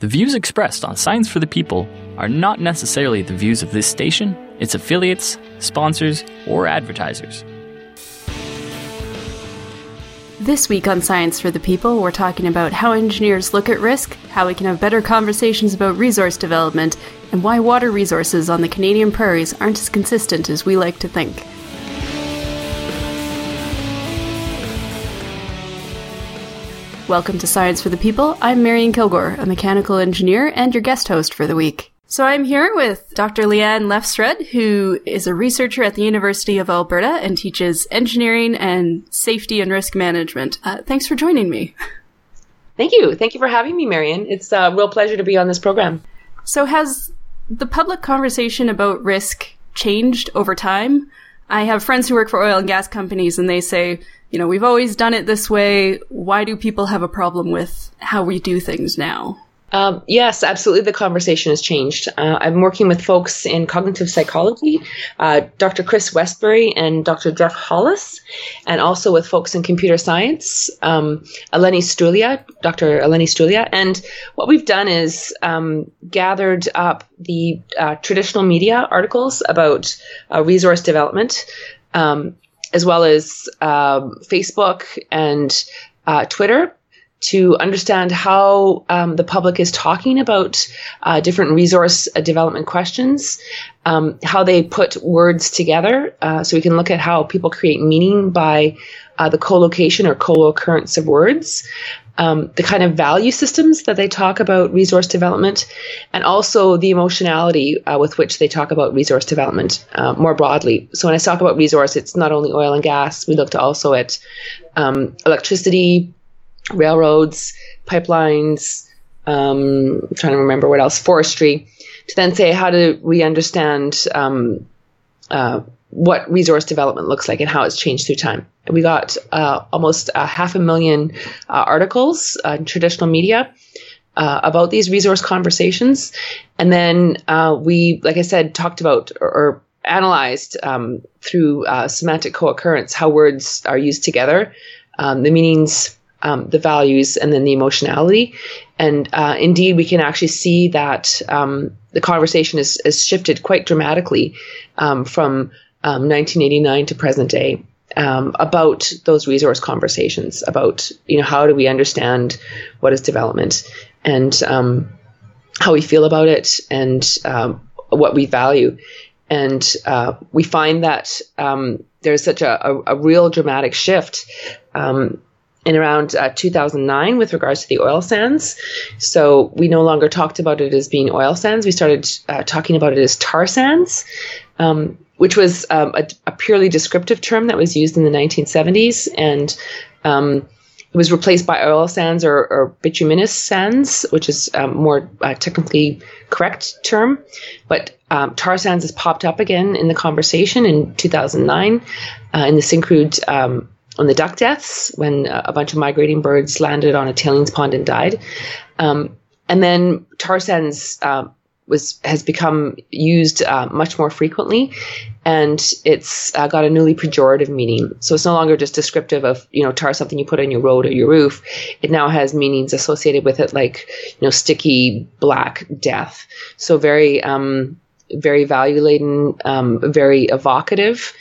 The views expressed on Science for the People are not necessarily the views of this station, its affiliates, sponsors, or advertisers. This week on Science for the People, we're talking about how engineers look at risk, how we can have better conversations about resource development, and why water resources on the Canadian prairies aren't as consistent as we like to think. Welcome to Science for the People. I'm Marion Kilgore, a mechanical engineer and your guest host for the week. So I'm here with Dr. Leanne Lefsrud, who is a researcher at the University of Alberta and teaches engineering and safety and risk management. Uh, thanks for joining me. Thank you. Thank you for having me, Marion. It's a real pleasure to be on this program. So has the public conversation about risk changed over time? I have friends who work for oil and gas companies and they say, you know, we've always done it this way. Why do people have a problem with how we do things now? Um, yes, absolutely. The conversation has changed. Uh, I'm working with folks in cognitive psychology, uh, Dr. Chris Westbury and Dr. Jeff Hollis, and also with folks in computer science, um, Eleni Stroulia, Dr. Eleni Stroulia. And what we've done is um, gathered up the uh, traditional media articles about uh, resource development, um, as well as um, Facebook and uh, Twitter to understand how um, the public is talking about uh, different resource uh, development questions, um, how they put words together, uh, so we can look at how people create meaning by uh, the co-location or co-occurrence of words, um, the kind of value systems that they talk about resource development, and also the emotionality uh, with which they talk about resource development uh, more broadly. So when I talk about resource, it's not only oil and gas. We looked also at um, electricity, railroads, pipelines. Um, I'm trying to remember what else, forestry, to then say how do we understand um, uh, what resource development looks like and how it's changed through time. And we got uh, almost a half a million uh, articles uh, in traditional media. Uh, about these resource conversations, and then uh, we, like I said, talked about or, or analyzed um, through semantic co-occurrence how words are used together, um, the meanings um, the values and then the emotionality. And uh, indeed, we can actually see that um, the conversation has, shifted quite dramatically um, 1989 um, to present day. Um, about those resource conversations about you know how do we understand what is development and um, how we feel about it and what we value and uh, we find that there's such a, a, a, real dramatic shift um, in around uh, 2009 with regards to the oil sands. So we no longer talked about it as being oil sands. We started uh, talking about it as tar sands, um, which was um, a, a, purely descriptive term that was used in the 1970s. And um, it was replaced by oil sands or, or bituminous sands, which is um, more uh, technically correct term. But um, tar sands has popped up again in the conversation in 2009 uh, in the Syncrude um, on the duck deaths when a bunch of migrating birds landed on a tailings pond and died. Um, and then tar sands uh, was has become used uh, much more frequently, and it's uh, got a newly pejorative meaning. So it's no longer just descriptive of you know tar something you put on your road or your roof. It now has meanings associated with it, like you know sticky black death. So very um, very value laden, um, very evocative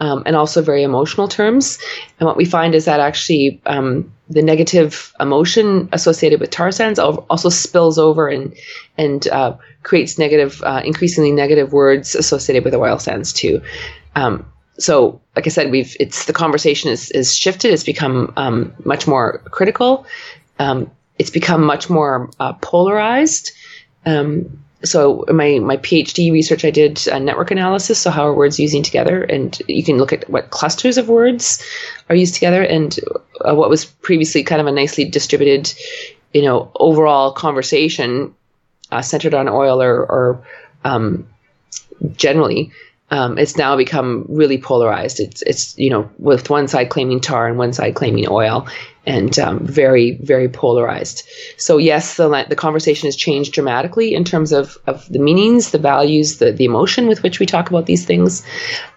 um, and also very emotional terms. And what we find is that actually um, the negative emotion associated with tar sands also spills over and and uh, creates negative, uh, increasingly negative words associated with oil sands too. Um, so, like I said, we've it's the conversation is is shifted. It's become um, much more critical. Um, it's become much more uh, polarized. Um, so my my PhD research, I did network analysis. So how are words using together, and you can look at what clusters of words are used together, and uh, what was previously kind of a nicely distributed, you know, overall conversation uh, centered on oil or, or um, generally um, it's now become really polarized. It's it's you know with one side claiming tar and one side claiming oil, and um, very very polarized. So yes, the the conversation has changed dramatically in terms of of the meanings, the values, the the emotion with which we talk about these things.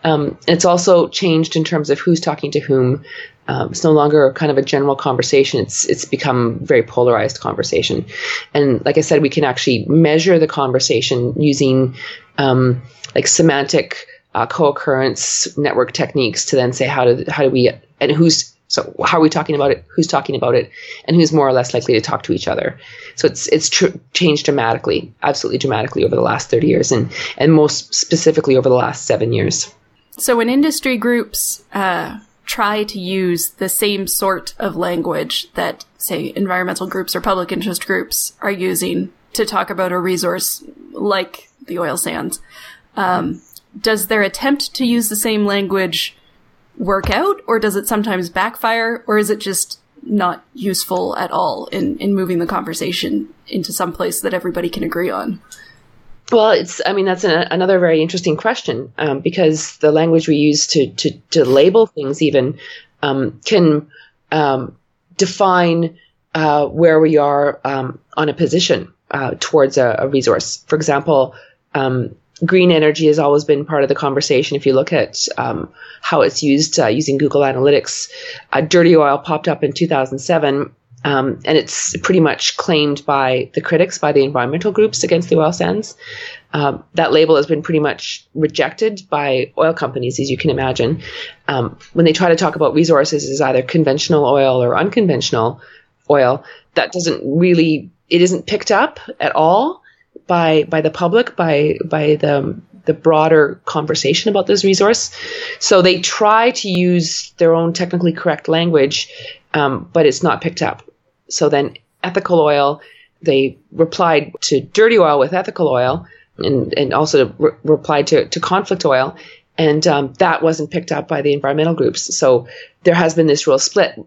Um, it's also changed in terms of who's talking to whom. Um, it's no longer kind of a general conversation. It's it's become very polarized conversation, and like I said, we can actually measure the conversation using um, like semantic uh, co-occurrence network techniques to then say how do how do we and who's so how are we talking about it? Who's talking about it? And who's more or less likely to talk to each other? So it's it's tr- changed dramatically, absolutely dramatically over the last 30 years, and and most specifically over the last seven years. So when industry groups uh, try to use the same sort of language that, say, environmental groups or public interest groups are using to talk about a resource like the oil sands, um, does their attempt to use the same language work out, or does it sometimes backfire, or is it just not useful at all in, in moving the conversation into some place that everybody can agree on? Well, it's. I mean, that's an, another very interesting question um, because the language we use to to, to label things even um, can um, define uh, where we are um, on a position uh, towards a, a, resource. For example, um, green energy has always been part of the conversation. If you look at um, how it's used uh, using Google Analytics, uh, dirty oil popped up in 2007. Um, and it's pretty much claimed by the critics, by the environmental groups against the oil sands. Um, that label has been pretty much rejected by oil companies, as you can imagine. Um, when they try to talk about resources as either conventional oil or unconventional oil, that doesn't really, it isn't picked up at all by by the public, by by the the broader conversation about this resource. So they try to use their own technically correct language, um, but it's not picked up. So then ethical oil, they replied to dirty oil with ethical oil, and and also re- replied to to conflict oil. And um, that wasn't picked up by the environmental groups. So there has been this real split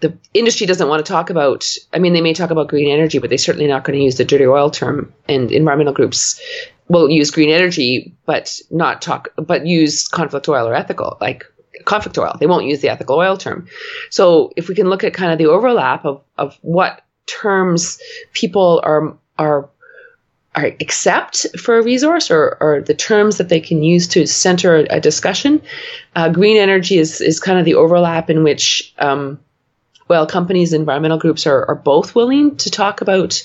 the industry doesn't want to talk about i mean they may talk about green energy but they're certainly not going to use the dirty oil term and environmental groups will use green energy but not talk but use conflict oil or ethical like conflict oil they won't use the ethical oil term so if we can look at kind of the overlap of, of what terms people are are are accept for a resource or, or the terms that they can use to center a, discussion. Uh, green energy is, is kind of the overlap in which um, well, companies, environmental groups are, are both willing to talk about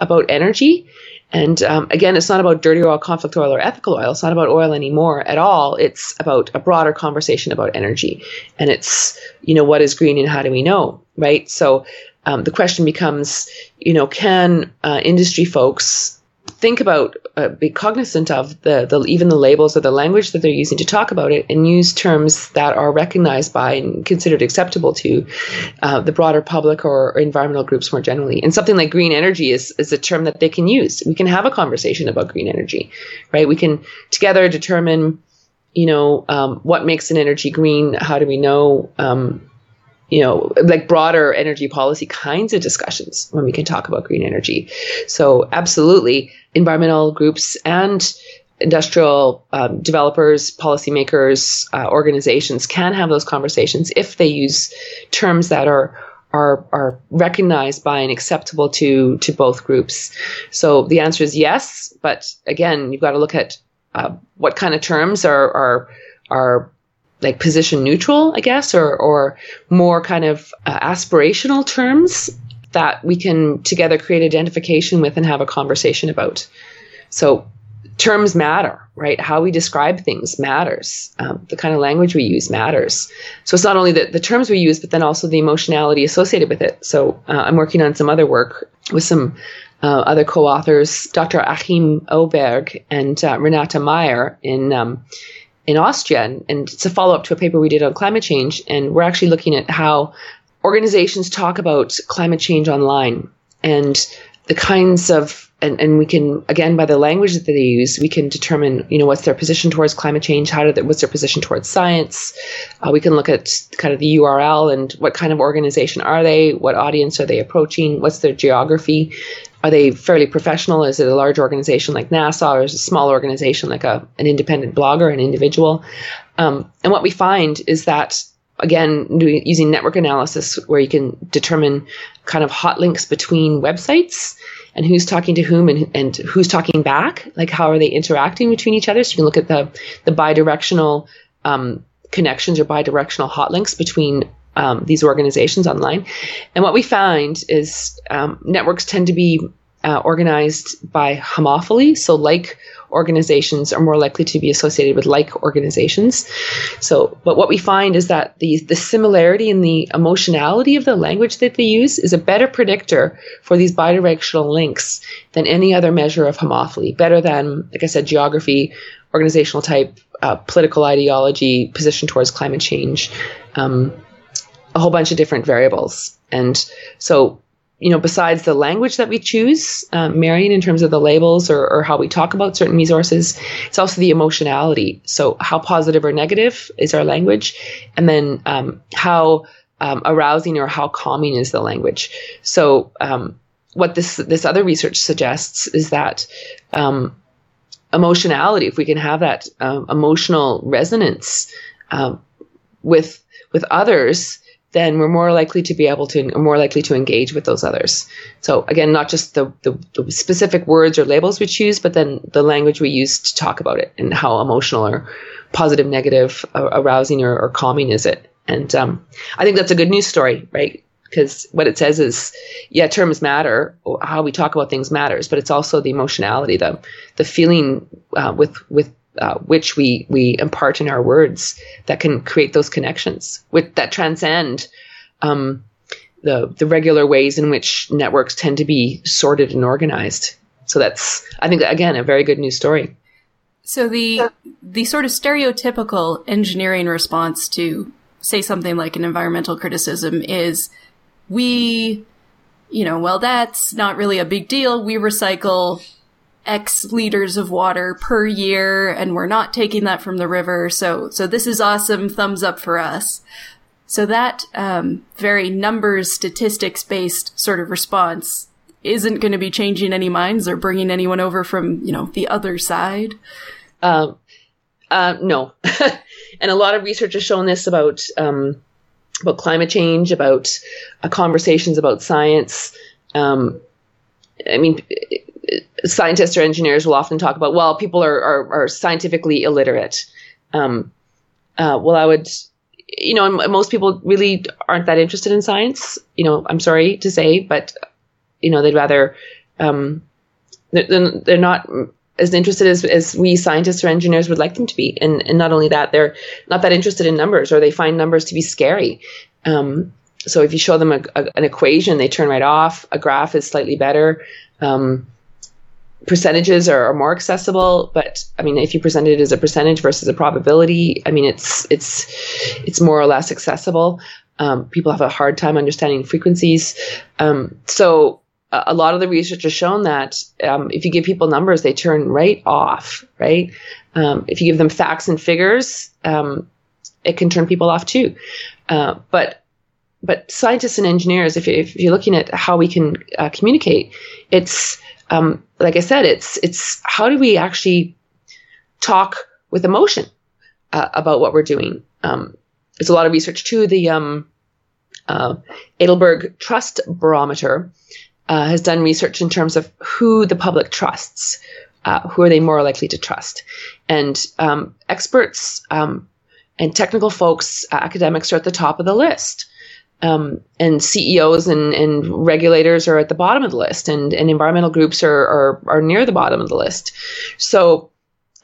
about energy. And um, again, it's not about dirty oil, conflict oil, or ethical oil. It's not about oil anymore at all. It's about a broader conversation about energy. And it's, you know, what is green and how do we know, right? So um, the question becomes, you know, can uh, industry folks think about, uh, be cognizant of the, the even the labels or the language that they're using to talk about it, and use terms that are recognized by and considered acceptable to uh, the broader public or, or, environmental groups more generally. And something like green energy is is a term that they can use. We can have a conversation about green energy, right? We can together determine, you know, um, what makes an energy green. How do we know? Um, you know, like broader energy policy kinds of discussions when we can talk about green energy. So, absolutely, environmental groups and industrial um, developers, policymakers, uh, organizations can have those conversations if they use terms that are are are recognized by and acceptable to to both groups. So the answer is yes, but again, you've got to look at uh, what kind of terms are are are like position neutral, I guess, or or more kind of uh, aspirational terms that we can together create identification with and have a conversation about. So terms matter, right? How we describe things matters. Um, the kind of language we use matters. So it's not only the, the terms we use, but then also the emotionality associated with it. So uh, I'm working on some other work with some uh, other co-authors, Dr. Achim Oberg and uh, Renata Meyer in um, in Austria, and, and it's a follow up to a paper we did on climate change. And we're actually looking at how organizations talk about climate change online and the kinds of and, and we can again by the language that they use we can determine you know what's their position towards climate change how do they, what's their position towards science uh, we can look at kind of the url and what kind of organization are they what audience are they approaching what's their geography are they fairly professional? Is it a large organization like NASA or is it a small organization like a, an independent blogger, an individual? Um, and what we find is that, again, using network analysis where you can determine kind of hot links between websites and who's talking to whom and, and who's talking back, like how are they interacting between each other. So you can look at the, the bidirectional um, connections or bidirectional hot links between um, these organizations online. And what we find is um, networks tend to be uh, organized by homophily, so like organizations are more likely to be associated with like organizations. So, but what we find is that the the similarity in the emotionality of the language that they use is a better predictor for these bidirectional links than any other measure of homophily. Better than, like I said, geography, organizational type, uh, political ideology, position towards climate change, um, a whole bunch of different variables. And so you know, besides the language that we choose, um, Marion, in terms of the labels or, or, how we talk about certain resources, it's also the emotionality. So, how positive or negative is our language, and then um, how um, arousing or how calming is the language. So, um, what this this other research suggests is that um, emotionality, if we can have that um, emotional resonance with with others then we're more likely to be able to more likely to engage with those others. So again, not just the, the, the, specific words or labels we choose, but then the language we use to talk about it and how emotional or positive, negative, arousing or, or, calming is it. And um, I think that's a good news story, right? Because what it says is, yeah, terms matter. How we talk about things matters, but it's also the emotionality, the the feeling uh, with with uh, which we we impart in our words that can create those connections with that transcend um, the the regular ways in which networks tend to be sorted and organized. So that's I think again a very good news story. So the the sort of stereotypical engineering response to say something like an environmental criticism is we you know well that's not really a big deal we recycle X liters of water per year and we're not taking that from the river. So, so this is awesome. Thumbs up for us. So that, um, very numbers statistics based sort of response isn't going to be changing any minds or bringing anyone over from, you know, the other side. Um, uh, no. and a lot of research has shown this about, um, about climate change, about uh, conversations about science. Um, I mean, scientists or engineers will often talk about, well, people are, are, are scientifically illiterate. Um, uh, well, I would, you know, most people really aren't that interested in science. You know, I'm sorry to say, but, you know, they'd rather, um, they're, they're not as interested as, as we scientists or engineers would like them to be. And, and not only that, they're not that interested in numbers or they find numbers to be scary. Um, so if you show them a, a, an equation, they turn right off. A graph is slightly better. Um, percentages are, are, more accessible but i mean if you present it as a percentage versus a probability i mean it's it's it's more or less accessible. Um, people have a hard time understanding frequencies. Um, so a, a, lot of the research has shown that um, if you give people numbers they turn right off right? Um, if you give them facts and figures um, it can turn people off too. Uh, but but scientists and engineers if, if you're looking at how we can uh, communicate it's um, like I said, it's it's how do we actually talk with emotion uh, about what we're doing? Um, there's a lot of research too. The um, uh, Edelman Trust Barometer uh, has done research in terms of who the public trusts. Uh, who are they more likely to trust? And um, experts um, and technical folks, uh, academics are at the top of the list um, and CEOs and, and regulators are at the bottom of the list, and, and environmental groups are, are, are near the bottom of the list. So,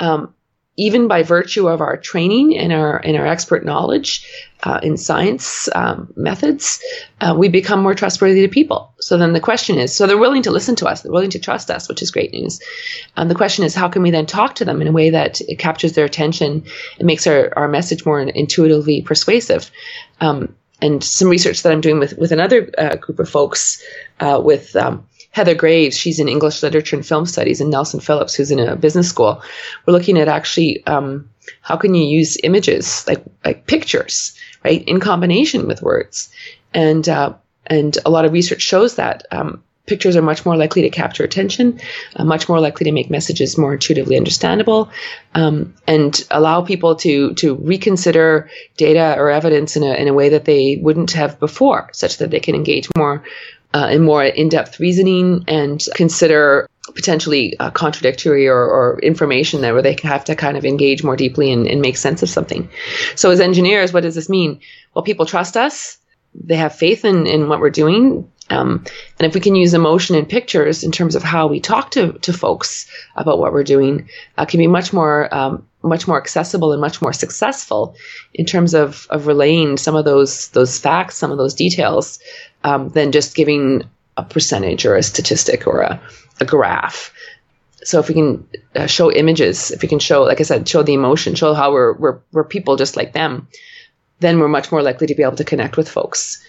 um, even by virtue of our training and our and our expert knowledge uh, in science um, methods, uh, we become more trustworthy to people. So then the question is, so they're willing to listen to us, they're willing to trust us, which is great news. And the question is, how can we then talk to them in a way that captures their attention and makes our, our message more intuitively persuasive? Um, and some research that I'm doing with with another uh, group of folks, uh, with um, Heather Graves, she's in English literature and film studies, and Nelson Phillips, who's in a business school. We're looking at actually um, how can you use images like like pictures, right, in combination with words, and uh, and a lot of research shows that um, pictures are much more likely to capture attention, uh, much more likely to make messages more intuitively understandable, um, and allow people to to reconsider data or evidence in a in a way that they wouldn't have before, such that they can engage more uh, in more in-depth reasoning and consider potentially uh, contradictory or, or, information that where they have to kind of engage more deeply and, and make sense of something. So as engineers, what does this mean? Well, people trust us they have faith in, in what we're doing. Um, and if we can use emotion and pictures in terms of how we talk to, to folks about what we're doing, uh, can be much more um, much more accessible and much more successful in terms of, of relaying some of those those facts, some of those details, um, than just giving a percentage or a statistic or a, a graph. So if we can uh, show images, if we can show, like I said, show the emotion, show how we're, we're, we're people just like them, then we're much more likely to be able to connect with folks.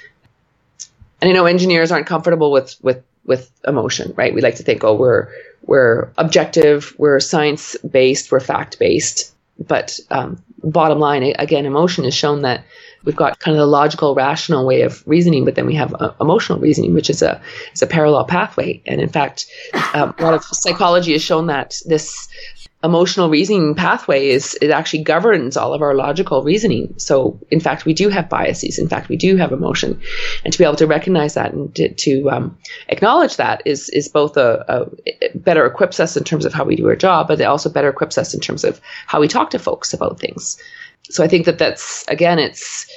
And I know engineers aren't comfortable with, with, with emotion, right? We like to think, oh, we're, we're objective, we're science based, we're fact based. But um, bottom line, again, emotion has shown that we've got kind of the logical, rational way of reasoning, but then we have uh, emotional reasoning, which is a is a parallel pathway. And in fact, um, a lot of psychology has shown that this emotional reasoning pathway is it actually governs all of our logical reasoning. So in fact, we do have biases. In fact, we do have emotion, and to be able to recognize that and to, to um, acknowledge that is is both a, a better equips us in terms of how we do our job, but it also better equips us in terms of how we talk to folks about things so I think that that's again, it's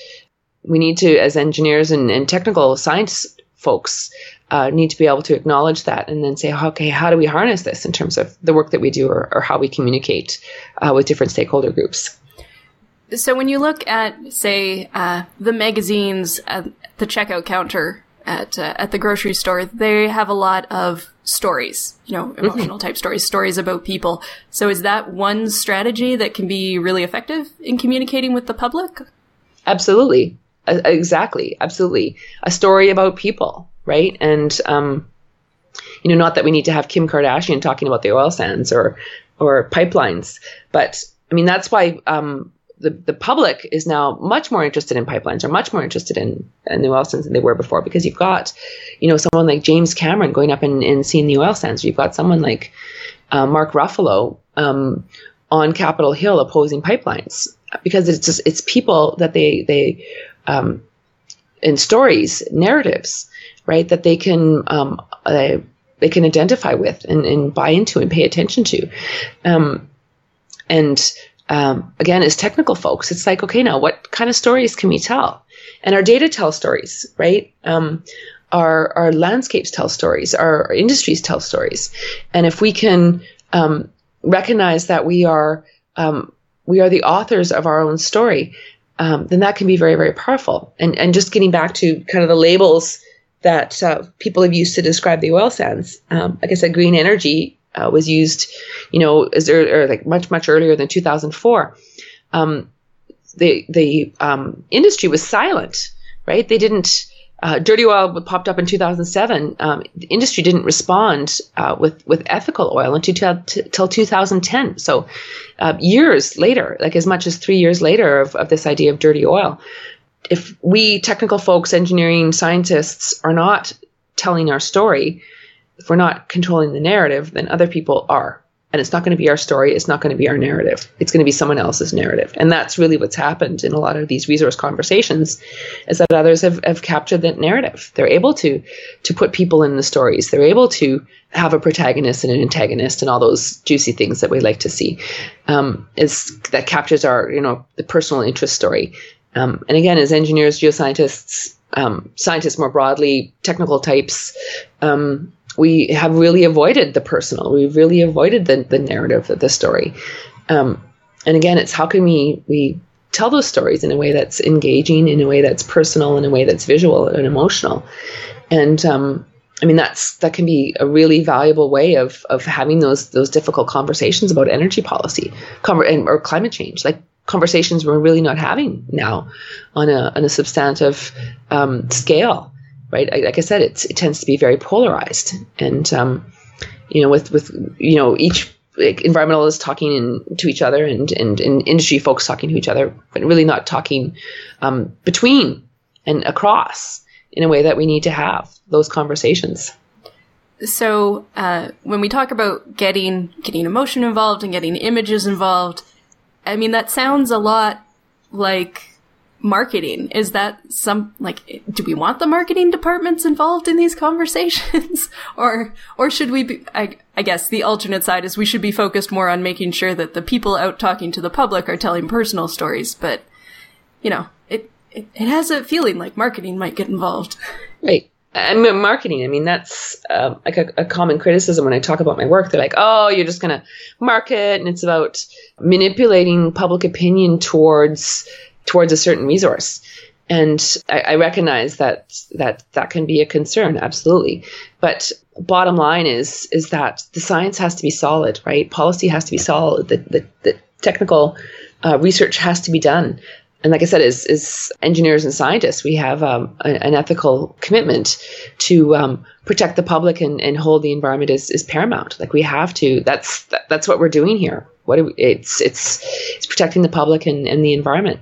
we need to as engineers and, and technical science folks uh, need to be able to acknowledge that and then say, okay, how do we harness this in terms of the work that we do or, or how we communicate uh, with different stakeholder groups. So when you look at, say, uh, the magazines at the checkout counter at uh, at the grocery store, they have a lot of stories, you know, mm-hmm. emotional type stories, stories about people. So is that one strategy that can be really effective in communicating with the public? Absolutely. Uh, exactly. Absolutely. A story about people, right? And um, you know, not that we need to have Kim Kardashian talking about the oil sands or or pipelines, but I mean that's why um, the, the public is now much more interested in pipelines or much more interested in, in the oil sands than they were before because you've got, you know, someone like James Cameron going up and, and seeing the oil sands. You've got someone like uh, Mark Ruffalo um, on Capitol Hill opposing pipelines because it's just it's people that they they um, in stories narratives right that they can um, uh, they can identify with and, and buy into and pay attention to um, and um, again, as technical folks, it's like, okay, now what kind of stories can we tell? And our data tell stories, right? Um, our, our landscapes tell stories, our, our, industries tell stories. And if we can um, recognize that we are um, we are the authors of our own story, um, then that can be very, very powerful. And and just getting back to kind of the labels that uh, people have used to describe the oil sands. Um, like I said, green energy uh, was used, you know, as or, or like much much earlier than 2004. Um, the the um, industry was silent, right? They didn't. Uh, dirty oil popped up in 2007. Um, the industry didn't respond uh, with with ethical oil until till 2010. So uh, years later, like as much as three years later of, of this idea of dirty oil, if we technical folks, engineering scientists, are not telling our story, if we're not controlling the narrative, then other people are. And it's not going to be our story. It's not going to be our narrative. It's going to be someone else's narrative. And that's really what's happened in a lot of these resource conversations is that others have, have captured that narrative. They're able to, to put people in the stories. They're able to have a protagonist and an antagonist and all those juicy things that we like to see. Um, is that captures our, you know, the personal interest story. Um, and again, as engineers, geoscientists, um, scientists more broadly, technical types, um, we have really avoided the personal. We've really avoided the, the narrative of the story. Um, and again, it's how can we we tell those stories in a way that's engaging, in a way that's personal, in a way that's visual and emotional. And um, I mean, that's that can be a really valuable way of of having those those difficult conversations about energy policy, or climate change, like conversations we're really not having now on a on a substantive um, scale right? Like I said, it tends to be very polarized, and um, you know, with with you know each like, environmentalists talking in, to each other, and, and and industry folks talking to each other, but really not talking um, between and across in a way that we need to have those conversations. So uh, when we talk about getting getting emotion involved and getting images involved, I mean that sounds a lot like marketing is that some like do we want the marketing departments involved in these conversations or or should we be I, I guess the alternate side is we should be focused more on making sure that the people out talking to the public are telling personal stories but you know it it, it has a feeling like marketing might get involved. Right. I mean, marketing. I mean, that's um, like a, a, common criticism when I talk about my work. They're like, "Oh, you're just going to market, and it's about manipulating public opinion towards towards a certain resource." And I, I recognize that that that can be a concern, absolutely. But bottom line is is that the science has to be solid, right? Policy has to be solid. The the, the technical uh, research has to be done and like I said, as, as engineers and scientists, we have um, an ethical commitment to um, protect the public and, and hold the environment is, is paramount. Like we have to. That's that, that's what we're doing here. What we, it's it's it's protecting the public and, and the environment.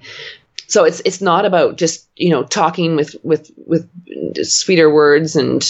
So it's it's not about just you know talking with with with sweeter words and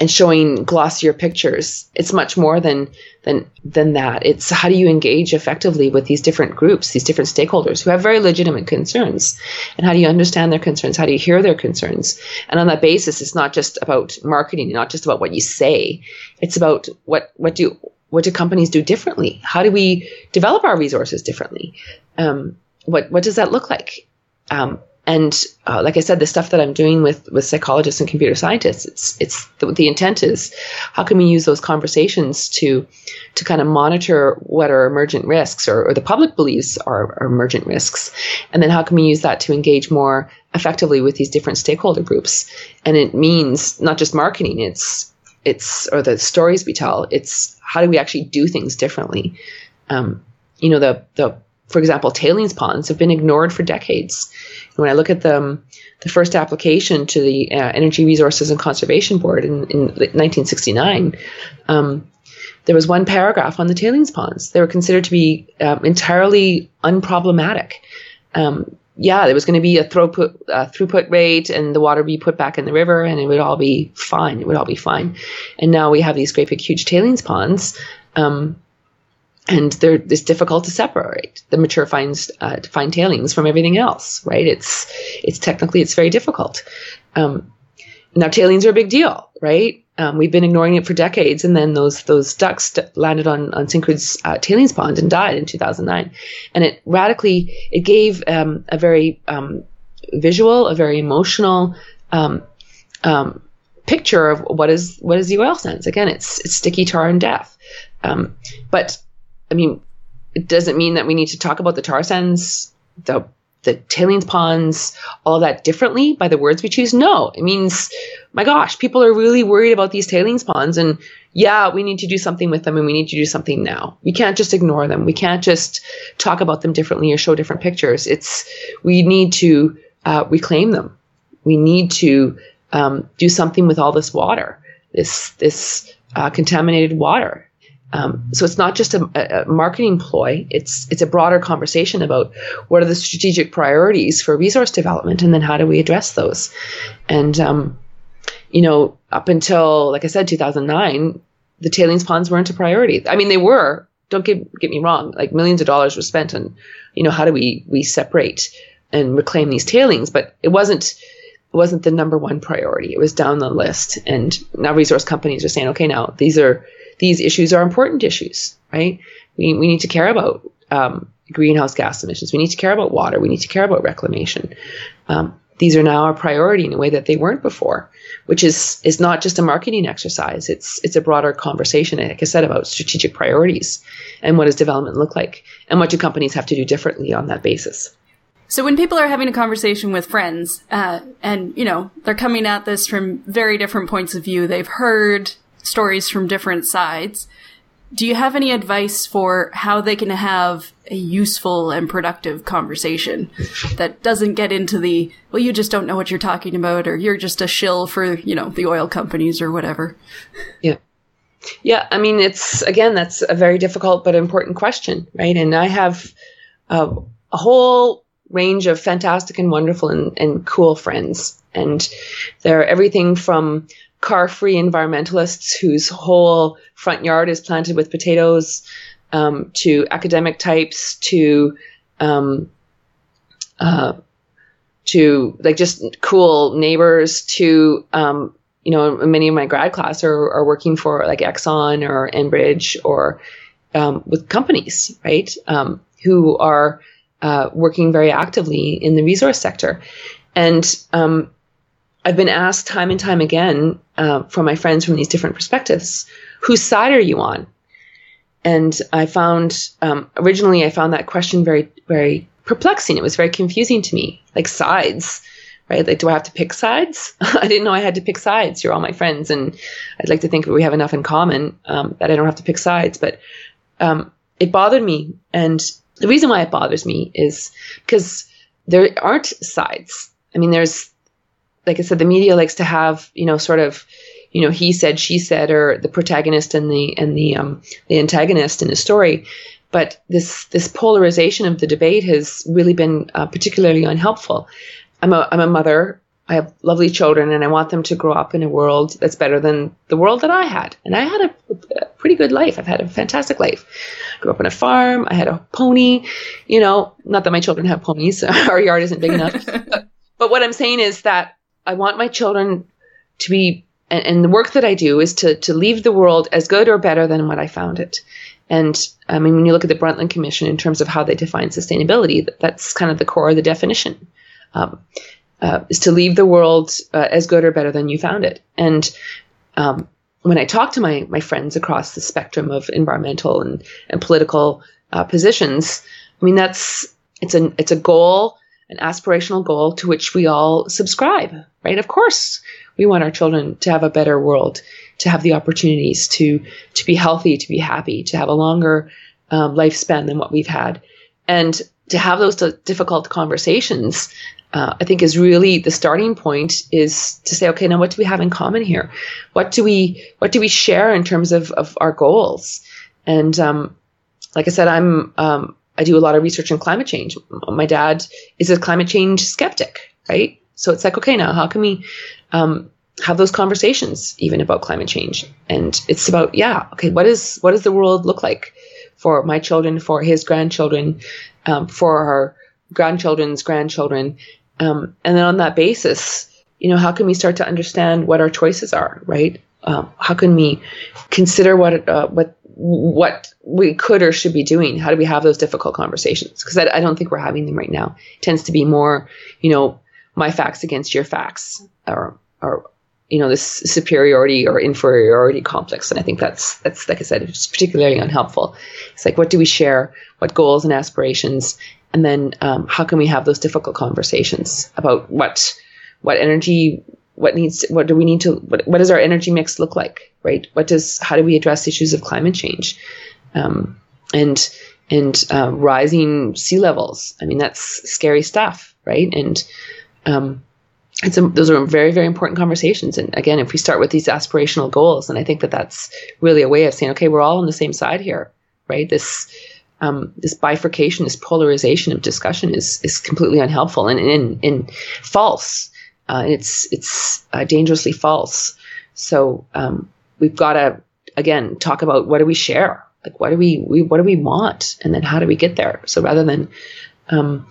and showing glossier pictures. It's much more than than than that. It's how do you engage effectively with these different groups, these different stakeholders who have very legitimate concerns, and how do you understand their concerns? How do you hear their concerns? And on that basis, it's not just about marketing, not just about what you say. It's about what what do what do companies do differently? How do we develop our resources differently? Um, what what does that look like? Um, and uh, like I said, the stuff that I'm doing with with psychologists and computer scientists, it's it's the, the, intent is how can we use those conversations to to kind of monitor what are emergent risks or, or the public believes are, are, emergent risks, and then how can we use that to engage more effectively with these different stakeholder groups? And it means not just marketing; it's it's or the stories we tell. It's how do we actually do things differently? Um, you know, the the for example, tailings ponds have been ignored for decades when I look at the, the first application to the uh, Energy Resources and Conservation Board in, in 1969, um, there was one paragraph on the tailings ponds. They were considered to be um, entirely unproblematic. Um, yeah, there was going to be a throughput, uh, throughput rate and the water be put back in the river and it would all be fine. It would all be fine. And now we have these great big huge tailings ponds. Um, and it's difficult to separate the mature fines uh, fine tailings from everything else, right? It's it's technically it's very difficult. Um, now tailings are a big deal, right? Um, we've been ignoring it for decades, and then those those ducks landed on on Syncrude's uh, tailings pond and died in 2009, and it radically it gave um, a very um, visual, a very emotional um, um, picture of what is what is the oil sands. Again, it's it's sticky tar and death, um, but I mean, it doesn't mean that we need to talk about the tar sands, the the tailings ponds, all that differently by the words we choose. No, it means, my gosh, people are really worried about these tailings ponds, and yeah, we need to do something with them, and we need to do something now. We can't just ignore them. We can't just talk about them differently or show different pictures. It's we need to uh, reclaim them. We need to um, do something with all this water, this this uh, contaminated water. Um, so it's not just a, a, marketing ploy; it's it's a broader conversation about what are the strategic priorities for resource development, and then how do we address those. And um, you know, up until like I said, 2009, the tailings ponds weren't a priority. I mean, they were. Don't get get me wrong. Like millions of dollars were spent on, you know, how do we we separate and reclaim these tailings, but it wasn't it wasn't the number one priority. It was down the list, and now resource companies are saying, okay, now these are these issues are important issues, right? We, we need to care about um, greenhouse gas emissions. We need to care about water. We need to care about reclamation. Um, these are now a priority in a way that they weren't before, which is is not just a marketing exercise. It's it's a broader conversation, like I said, about strategic priorities and what does development look like, and what do companies have to do differently on that basis. So when people are having a conversation with friends, uh, and you know they're coming at this from very different points of view, they've heard stories from different sides. Do you have any advice for how they can have a useful and productive conversation that doesn't get into the, well, you just don't know what you're talking about, or you're just a shill for, you know, the oil companies or whatever? Yeah. Yeah. I mean, it's, again, that's a very difficult but important question, right? And I have uh, a whole range of fantastic and wonderful and, and cool friends. And they're everything from car free environmentalists whose whole front yard is planted with potatoes, um, to academic types, to um, uh, to like just cool neighbors, to um, you know, many of my grad class are, are working for like Exxon or Enbridge or um, with companies, right? Um, who are uh, working very actively in the resource sector. And um, I've been asked time and time again uh, from my friends from these different perspectives, whose side are you on? And I found um, originally I found that question very very perplexing. It was very confusing to me, like sides, right? Like, do I have to pick sides? I didn't know I had to pick sides. You're all my friends, and I'd like to think we have enough in common um, that I don't have to pick sides. But um, it bothered me, and the reason why it bothers me is because there aren't sides. I mean, there's, like I said, the media likes to have, you know, sort of, you know, he said, she said, or the protagonist and the and the um, the antagonist in a story. But this this polarization of the debate has really been uh, particularly unhelpful. I'm a I'm a mother. I have lovely children, and I want them to grow up in a world that's better than the world that I had. And I had a, a pretty good life. I've had a fantastic life. I grew up on a farm. I had a pony. You know, not that my children have ponies. Our yard isn't big enough. but, but what I'm saying is that I want my children to be and, and, the work that I do is to to leave the world as good or better than what I found it. And I mean, when you look at the Brundtland Commission in terms of how they define sustainability, that's kind of the core of the definition um, uh, is to leave the world uh, as good or better than you found it. And um, when I talk to my my friends across the spectrum of environmental and and political uh, positions, I mean that's it's a it's a goal, an aspirational goal to which we all subscribe, right? Of course, we want our children to have a better world, to have the opportunities to to be healthy, to be happy, to have a longer um, lifespan than what we've had, and to have those difficult conversations uh, I think is really the starting point is to say, okay, now what do we have in common here? What do we what do we share in terms of, of our goals? And um, like I said, I'm um, I do a lot of research on climate change. My dad is a climate change skeptic, right? So it's like, okay, now how can we um, have those conversations even about climate change? And it's about, yeah, okay, what is what does the world look like for my children, for his grandchildren, um, for our grandchildren's grandchildren, um, and then on that basis, you know, how can we start to understand what our choices are, right? Um, how can we consider what uh, what what we could or should be doing? How do we have those difficult conversations? Because I, I, don't think we're having them right now. It tends to be more, you know, my facts against your facts, or or you know, this superiority or inferiority complex. And I think that's that's like I said, it's particularly unhelpful. It's like what do we share? What goals and aspirations? and then um, how can we have those difficult conversations about what what energy what needs what do we need to what, what does our energy mix look like right? What does how do we address issues of climate change? Um, and and uh, rising sea levels. I mean that's scary stuff right? And um, it's a, those are very very important conversations. And again if we start with these aspirational goals and i think that that's really a way of saying okay we're all on the same side here right? This um, this bifurcation, this polarization of discussion is is completely unhelpful and and, and false. Uh, it's it's uh, dangerously false. So um, we've got to again talk about what do we share, like what do we, we what do we want, and then how do we get there. So rather than um,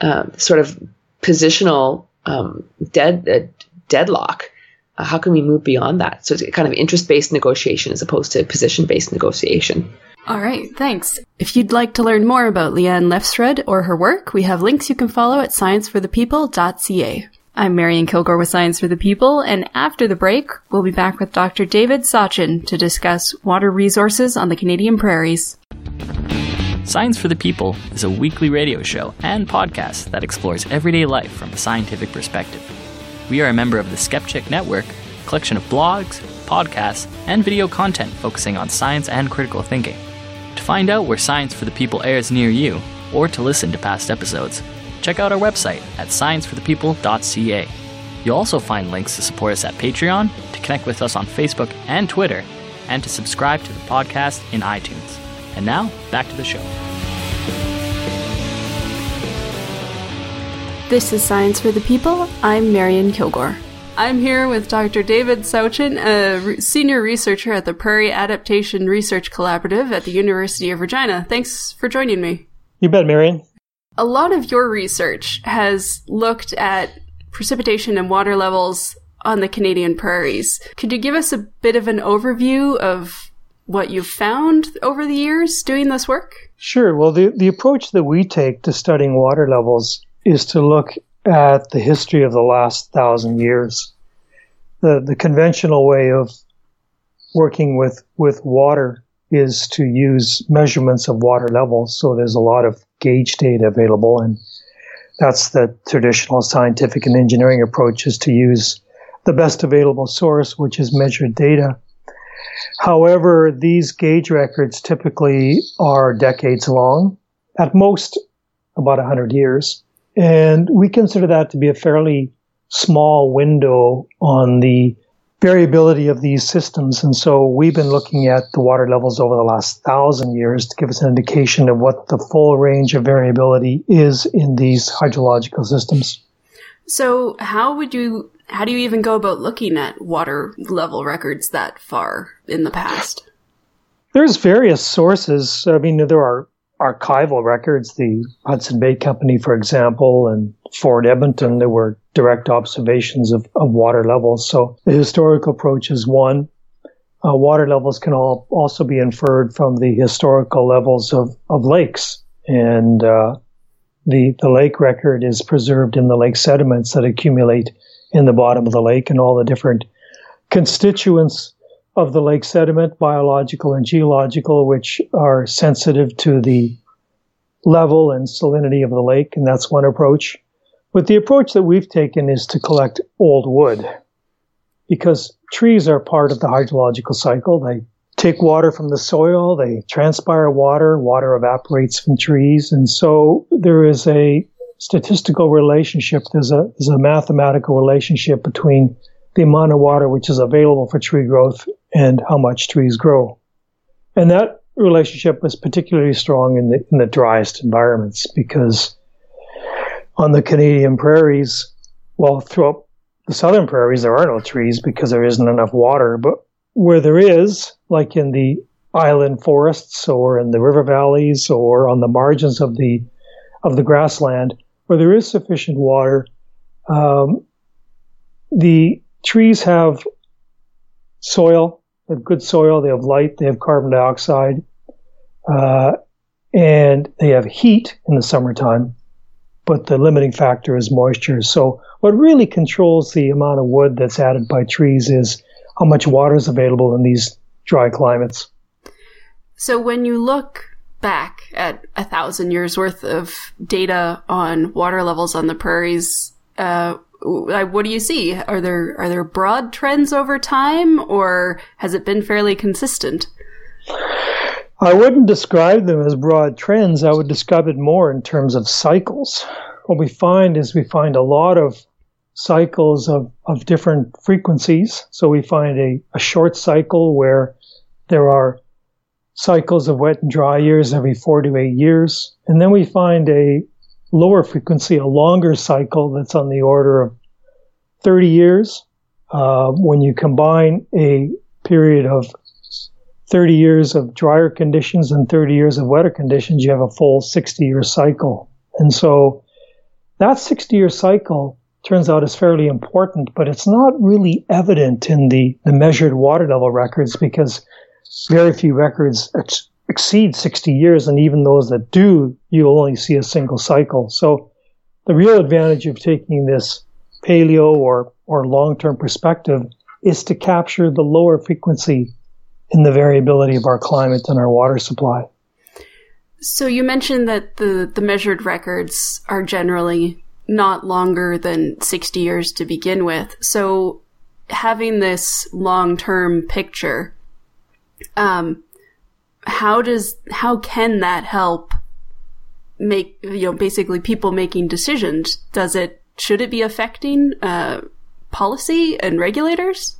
uh, sort of positional um, dead uh, deadlock, uh, how can we move beyond that? So it's kind of interest based negotiation as opposed to position based negotiation. All right, thanks. If you'd like to learn more about Leanne Lefsrud or her work, we have links you can follow at scienceforthepeople.ca. I'm Marion Kilgore with Science for the People, and after the break, we'll be back with Dr. David Sauchyn to discuss water resources on the Canadian prairies. Science for the People is a weekly radio show and podcast that explores everyday life from a scientific perspective. We are a member of the Skepchick Network, a collection of blogs, podcasts, and video content focusing on science and critical thinking. To find out where Science for the People airs near you, or to listen to past episodes, check out our website at scienceforthepeople.ca. You'll also find links to support us at Patreon, to connect with us on Facebook and Twitter, and to subscribe to the podcast in iTunes. And now, back to the show. This is Science for the People. I'm Marion Kilgore. I'm here with Dr. David Sauchyn, a re- senior researcher at the Prairie Adaptation Research Collaborative at the University of Regina. Thanks for joining me. You bet, Marion. A lot of your research has looked at precipitation and water levels on the Canadian prairies. Could you give us a bit of an overview of what you've found over the years doing this work? Sure. Well, the, the approach that we take to studying water levels is to look at the history of the last thousand years. The, the conventional way of working with, with water is to use measurements of water levels. So there's a lot of gauge data available and that's the traditional scientific and engineering approach is to use the best available source, which is measured data. However, these gauge records typically are decades long, at most about 100 years. And we consider that to be a fairly small window on the variability of these systems. And so we've been looking at the water levels over the last thousand years to give us an indication of what the full range of variability is in these hydrological systems. So how would you, how do you even go about looking at water level records that far in the past? There's various sources. I mean, there are archival records, the Hudson Bay Company, for example, and Fort Edmonton, there were direct observations of, of water levels. So the historical approach is one. Uh, water levels can all, also be inferred from the historical levels of, of lakes. And uh, the, the lake record is preserved in the lake sediments that accumulate in the bottom of the lake and all the different constituents of the lake sediment, biological and geological, which are sensitive to the level and salinity of the lake, and that's one approach. But the approach that we've taken is to collect old wood because trees are part of the hydrological cycle. They take water from the soil, they transpire water, water evaporates from trees, and so there is a statistical relationship, there's a, there's a mathematical relationship between the amount of water which is available for tree growth and how much trees grow. And that relationship was particularly strong in the, in the driest environments because on the Canadian prairies, well, throughout the southern prairies, there are no trees because there isn't enough water. But where there is, like in the island forests or in the river valleys or on the margins of the of the grassland, where there is sufficient water, um, the trees have soil, they have good soil, they have light, they have carbon dioxide, uh, and they have heat in the summertime, but the limiting factor is moisture. So what really controls the amount of wood that's added by trees is how much water is available in these dry climates. So when you look back at a thousand years worth of data on water levels on the prairies, uh, what do you see? Are there are there broad trends over time, or has it been fairly consistent? I wouldn't describe them as broad trends. I would describe it more in terms of cycles. What we find is we find a lot of cycles of, of different frequencies. So we find a, a short cycle where there are cycles of wet and dry years every four to eight years. And then we find a lower frequency, a longer cycle that's on the order of 30 years. Uh, when you combine a period of 30 years of drier conditions and 30 years of wetter conditions, you have a full 60 year cycle. And so that 60 year cycle turns out is fairly important, but it's not really evident in the, the measured water level records because very few records exceed 60 years. And even those that do, you only see a single cycle. So the real advantage of taking this paleo or, or long term perspective is to capture the lower frequency in the variability of our climate and our water supply. So you mentioned that the, the measured records are generally not longer than 60 years to begin with. So having this long term picture, um, how does, how can that help make, you know, basically people making decisions? Does it, should it be affecting, uh, policy and regulators?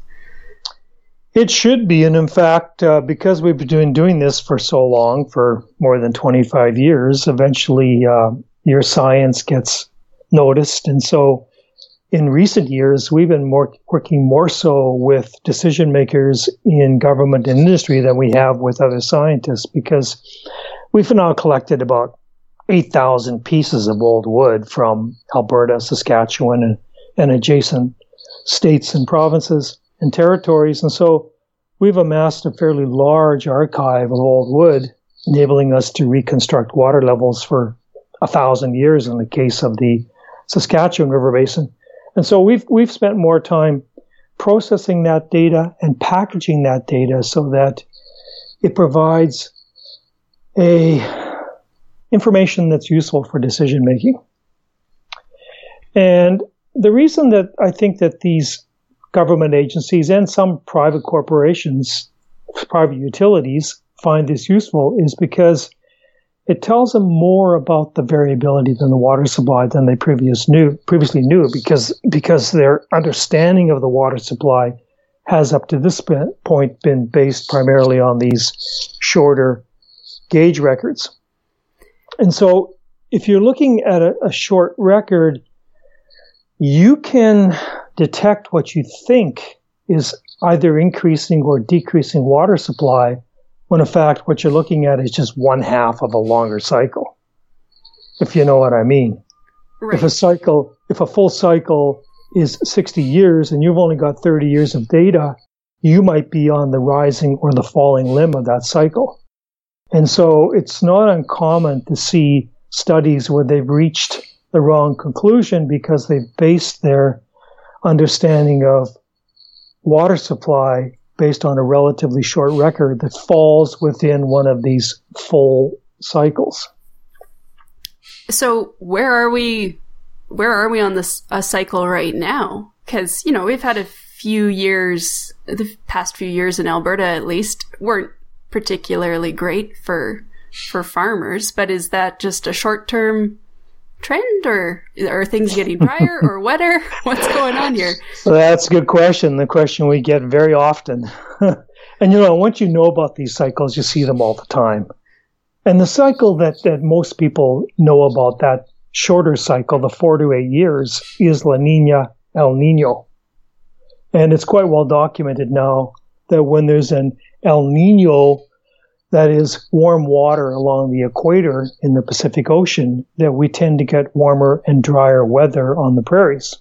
It should be, and in fact, uh, because we've been doing, this for so long, for more than 25 years, eventually uh, your science gets noticed. And so in recent years, we've been more, working more so with decision makers in government and industry than we have with other scientists because we've now collected about 8,000 pieces of old wood from Alberta, Saskatchewan, and, and adjacent states and provinces and territories. And so we've amassed a fairly large archive of old wood, enabling us to reconstruct water levels for a thousand years in the case of the Saskatchewan River Basin. And so we've we've spent more time processing that data and packaging that data so that it provides a information that's useful for decision making. And the reason that I think that these government agencies and some private corporations, private utilities find this useful is because it tells them more about the variability than the water supply than they previous knew, previously knew because, because their understanding of the water supply has up to this point been based primarily on these shorter gauge records. And so if you're looking at a, a short record, you can detect what you think is either increasing or decreasing water supply when in fact what you're looking at is just one half of a longer cycle. If you know what I mean. Right. If a cycle, if a full cycle is 60 years and you've only got 30 years of data, you might be on the rising or the falling limb of that cycle. And so it's not uncommon to see studies where they've reached the wrong conclusion because they've based their understanding of water supply based on a relatively short record that falls within one of these full cycles. So where are we? Where are we on this a cycle right now? Because you know we've had a few years, the past few years in Alberta at least, weren't particularly great for for farmers. But is that just a short term trend or are things getting drier or wetter? What's going on here? So that's a good question. The question we get very often. and you know, once you know about these cycles, you see them all the time. And the cycle that, that most people know about, that shorter cycle, the four to eight years, is La Nina El Nino. And it's quite well documented now that when there's an El Nino that is warm water along the equator in the Pacific Ocean, that we tend to get warmer and drier weather on the prairies.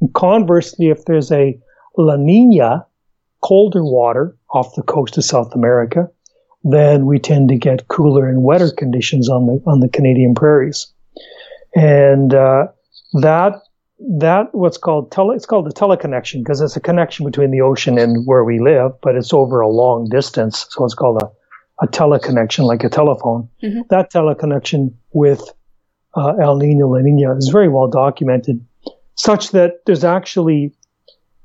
And conversely, if there's a La Nina, colder water off the coast of South America, then we tend to get cooler and wetter conditions on the on the Canadian prairies, and uh, that that what's called tele, it's called the teleconnection because it's a connection between the ocean and where we live, but it's over a long distance, so it's called a a teleconnection like a telephone. Mm-hmm. That teleconnection with uh, El Nino La Nina is very well documented, such that there's actually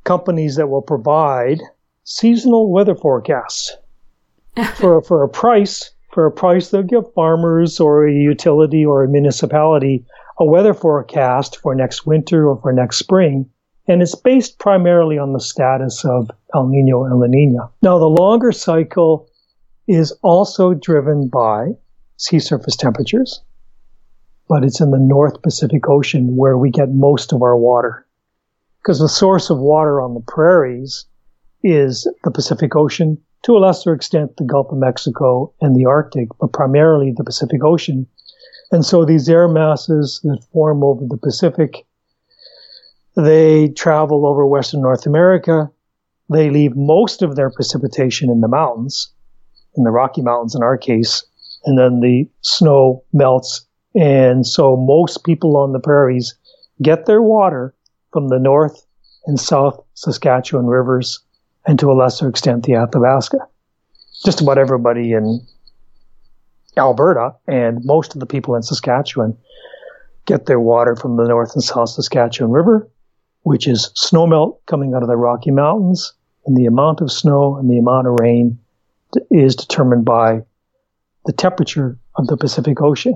companies that will provide seasonal weather forecasts for for a price. For a price, they'll give farmers or a utility or a municipality a weather forecast for next winter or for next spring, and it's based primarily on the status of El Nino and La Nina. Now, the longer cycle is also driven by sea surface temperatures, but it's in the North Pacific Ocean where we get most of our water. Because the source of water on the prairies is the Pacific Ocean, to a lesser extent the Gulf of Mexico and the Arctic, but primarily the Pacific Ocean. And so these air masses that form over the Pacific, they travel over Western North America. They leave most of their precipitation in the mountains in the Rocky Mountains in our case, and then the snow melts. And so most people on the prairies get their water from the north and south Saskatchewan rivers and to a lesser extent the Athabasca. Just about everybody in Alberta and most of the people in Saskatchewan get their water from the North and South Saskatchewan River, which is snowmelt coming out of the Rocky Mountains, and the amount of snow and the amount of rain is determined by the temperature of the Pacific Ocean.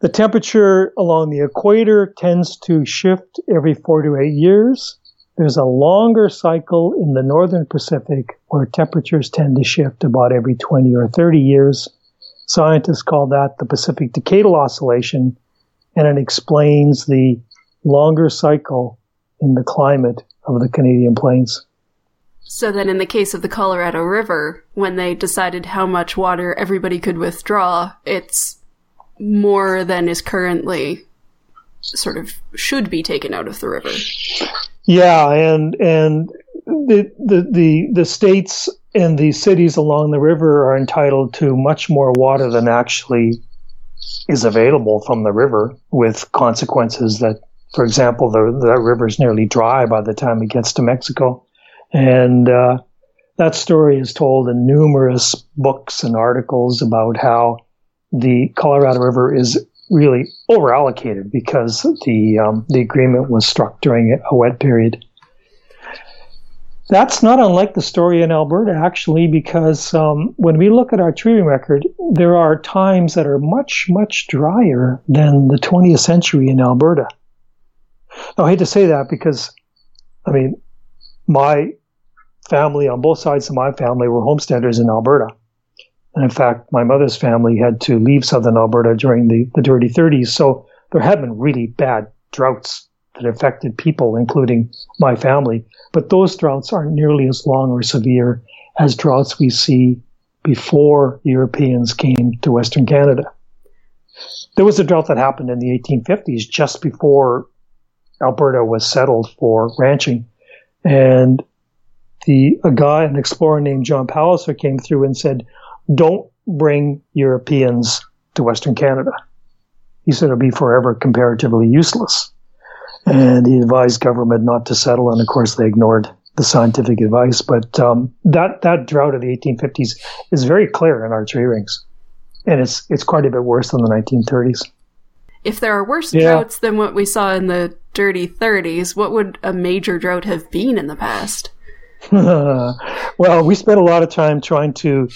The temperature along the equator tends to shift every four to eight years. There's a longer cycle in the northern Pacific where temperatures tend to shift about every 20 or 30 years. Scientists call that the Pacific Decadal Oscillation, and it explains the longer cycle in the climate of the Canadian plains. So then, in the case of the Colorado River, when they decided how much water everybody could withdraw, it's more than is currently sort of should be taken out of the river. Yeah, and and the, the, the, the states and the cities along the river are entitled to much more water than actually is available from the river, with consequences that, for example, the, the river is nearly dry by the time it gets to Mexico. And uh, that story is told in numerous books and articles about how the Colorado River is really overallocated because the um, the agreement was struck during a wet period. That's not unlike the story in Alberta, actually, because um, when we look at our tree ring record, there are times that are much, much drier than the 20th century in Alberta. Now, I hate to say that because, I mean, my family on both sides of my family were homesteaders in Alberta. And in fact, my mother's family had to leave southern Alberta during the, the dirty 30s. So there had been really bad droughts that affected people, including my family. But those droughts aren't nearly as long or severe as droughts we see before Europeans came to Western Canada. There was a drought that happened in the 1850s, just before Alberta was settled for ranching. And the a guy, an explorer named John Palliser, came through and said, "Don't bring Europeans to Western Canada." He said it'll be forever comparatively useless, and he advised government not to settle. And of course, they ignored the scientific advice. But um, that that drought of the 1850s is very clear in our tree rings, and it's it's quite a bit worse than the 1930s. If there are worse yeah. droughts than what we saw in the dirty 30s, what would a major drought have been in the past? well, we spent a lot of time trying to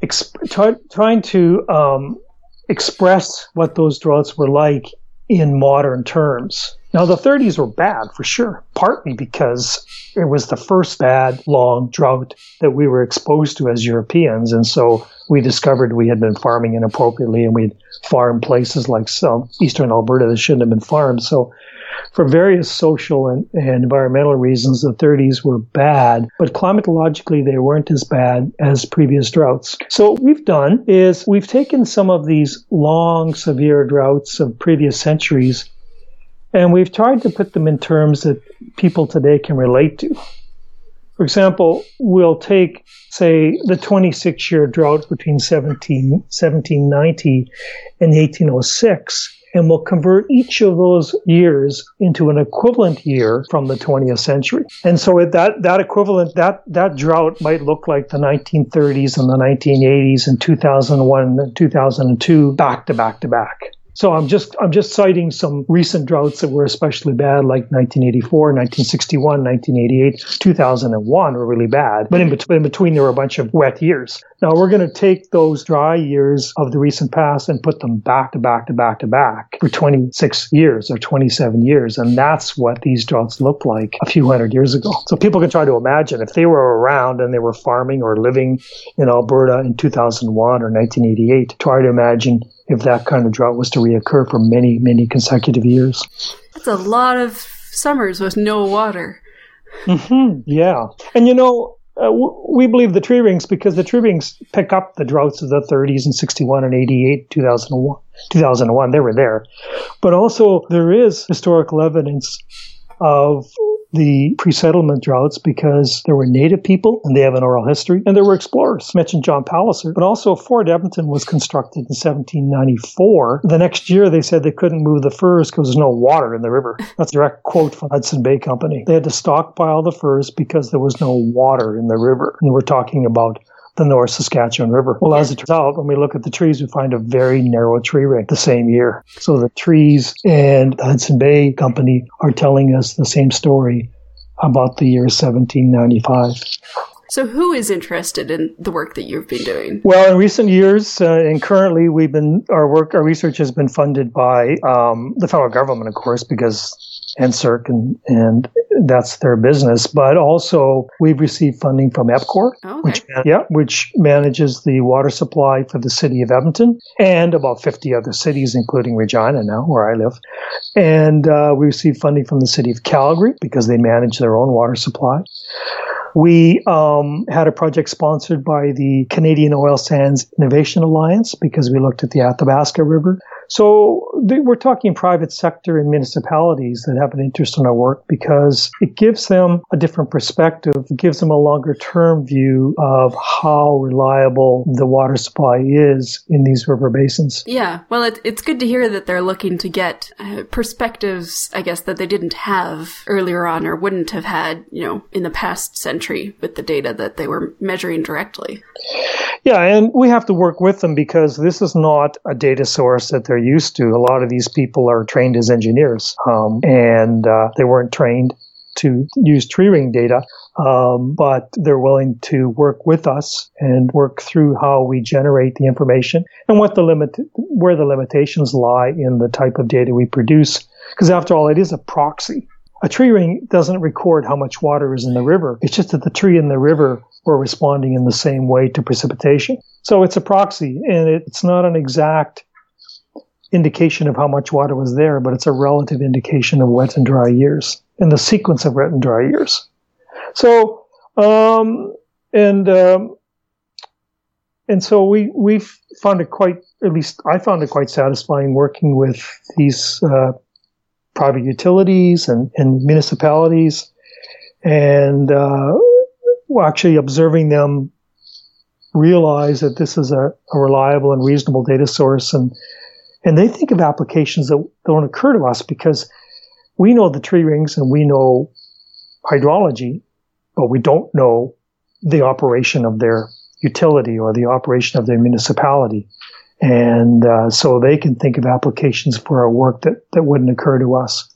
exp- try, trying to um, express what those droughts were like in modern terms. Now, the 30s were bad for sure, partly because it was the first bad, long drought that we were exposed to as Europeans. And so we discovered we had been farming inappropriately and we'd farmed places like some eastern Alberta that shouldn't have been farmed. So for various social and, and, environmental reasons, the 30s were bad, but climatologically they weren't as bad as previous droughts. So what we've done is we've taken some of these long, severe droughts of previous centuries and we've tried to put them in terms that people today can relate to. For example, we'll take, say, the 26 year drought between 17, 1790 and 1806 and we'll convert each of those years into an equivalent year from the 20th century. And so that that equivalent that that drought might look like the 1930s and the 1980s and 2001 and 2002 back to back to back. So I'm just I'm just citing some recent droughts that were especially bad, like 1984, 1961, 1988, 2001 were really bad. But in between, in between there were a bunch of wet years. Now we're going to take those dry years of the recent past and put them back to back to back to back for 26 years or 27 years, and that's what these droughts looked like a few hundred years ago. So people can try to imagine if they were around and they were farming or living in Alberta in 2001 or 1988. Try to imagine if that kind of drought was to reoccur for many, many consecutive years. That's a lot of summers with no water. Mm-hmm, yeah. And you know, uh, we believe the tree rings because the tree rings pick up the droughts of the 30s and 61 and 88, 2001. 2001, they were there. But also, there is historical evidence of the pre-settlement droughts because there were native people and they have an oral history, and there were explorers. I mentioned John Palliser, but also Fort Edmonton was constructed in 1794. The next year, they said they couldn't move the furs because there's no water in the river. That's a direct quote from Hudson Bay Company. They had to stockpile the furs because there was no water in the river. And we're talking about the North Saskatchewan River. Well, as it turns out, when we look at the trees, we find a very narrow tree ring the same year. So the trees and the Hudson Bay Company are telling us the same story about the year 1795. So, who is interested in the work that you've been doing? Well, in recent years, uh, and currently, we've been our work, our research has been funded by um, the federal government, of course, because NSERC, and, and that's their business. But also, we've received funding from EPCOR, oh, okay. which yeah, which manages the water supply for the city of Edmonton and about 50 other cities, including Regina now, where I live. And uh, we received funding from the city of Calgary because they manage their own water supply. We um, had a project sponsored by the Canadian Oil Sands Innovation Alliance because we looked at the Athabasca River. So they, we're talking private sector and municipalities that have an interest in our work because it gives them a different perspective, gives them a longer term view of how reliable the water supply is in these river basins. Yeah, well, it, it's good to hear that they're looking to get uh, perspectives, I guess, that they didn't have earlier on or wouldn't have had, you know, in the past century with the data that they were measuring directly. Yeah, and we have to work with them because this is not a data source that they're used to. A lot of these people are trained as engineers, um, and uh, they weren't trained to use tree ring data, um, but they're willing to work with us and work through how we generate the information and what the limit, where the limitations lie in the type of data we produce. Because after all, it is a proxy. A tree ring doesn't record how much water is in the river. It's just that the tree and the river were responding in the same way to precipitation. So it's a proxy and it's not an exact indication of how much water was there, but it's a relative indication of wet and dry years and the sequence of wet and dry years. So, um, and, um, and so we, we found it quite, at least I found it quite satisfying working with these, uh, private utilities and, and municipalities and, uh, actually observing them realize that this is a, a reliable and reasonable data source and, and they think of applications that don't occur to us because we know the tree rings and we know hydrology, but we don't know the operation of their utility or the operation of their municipality. And uh, so they can think of applications for our work that, that wouldn't occur to us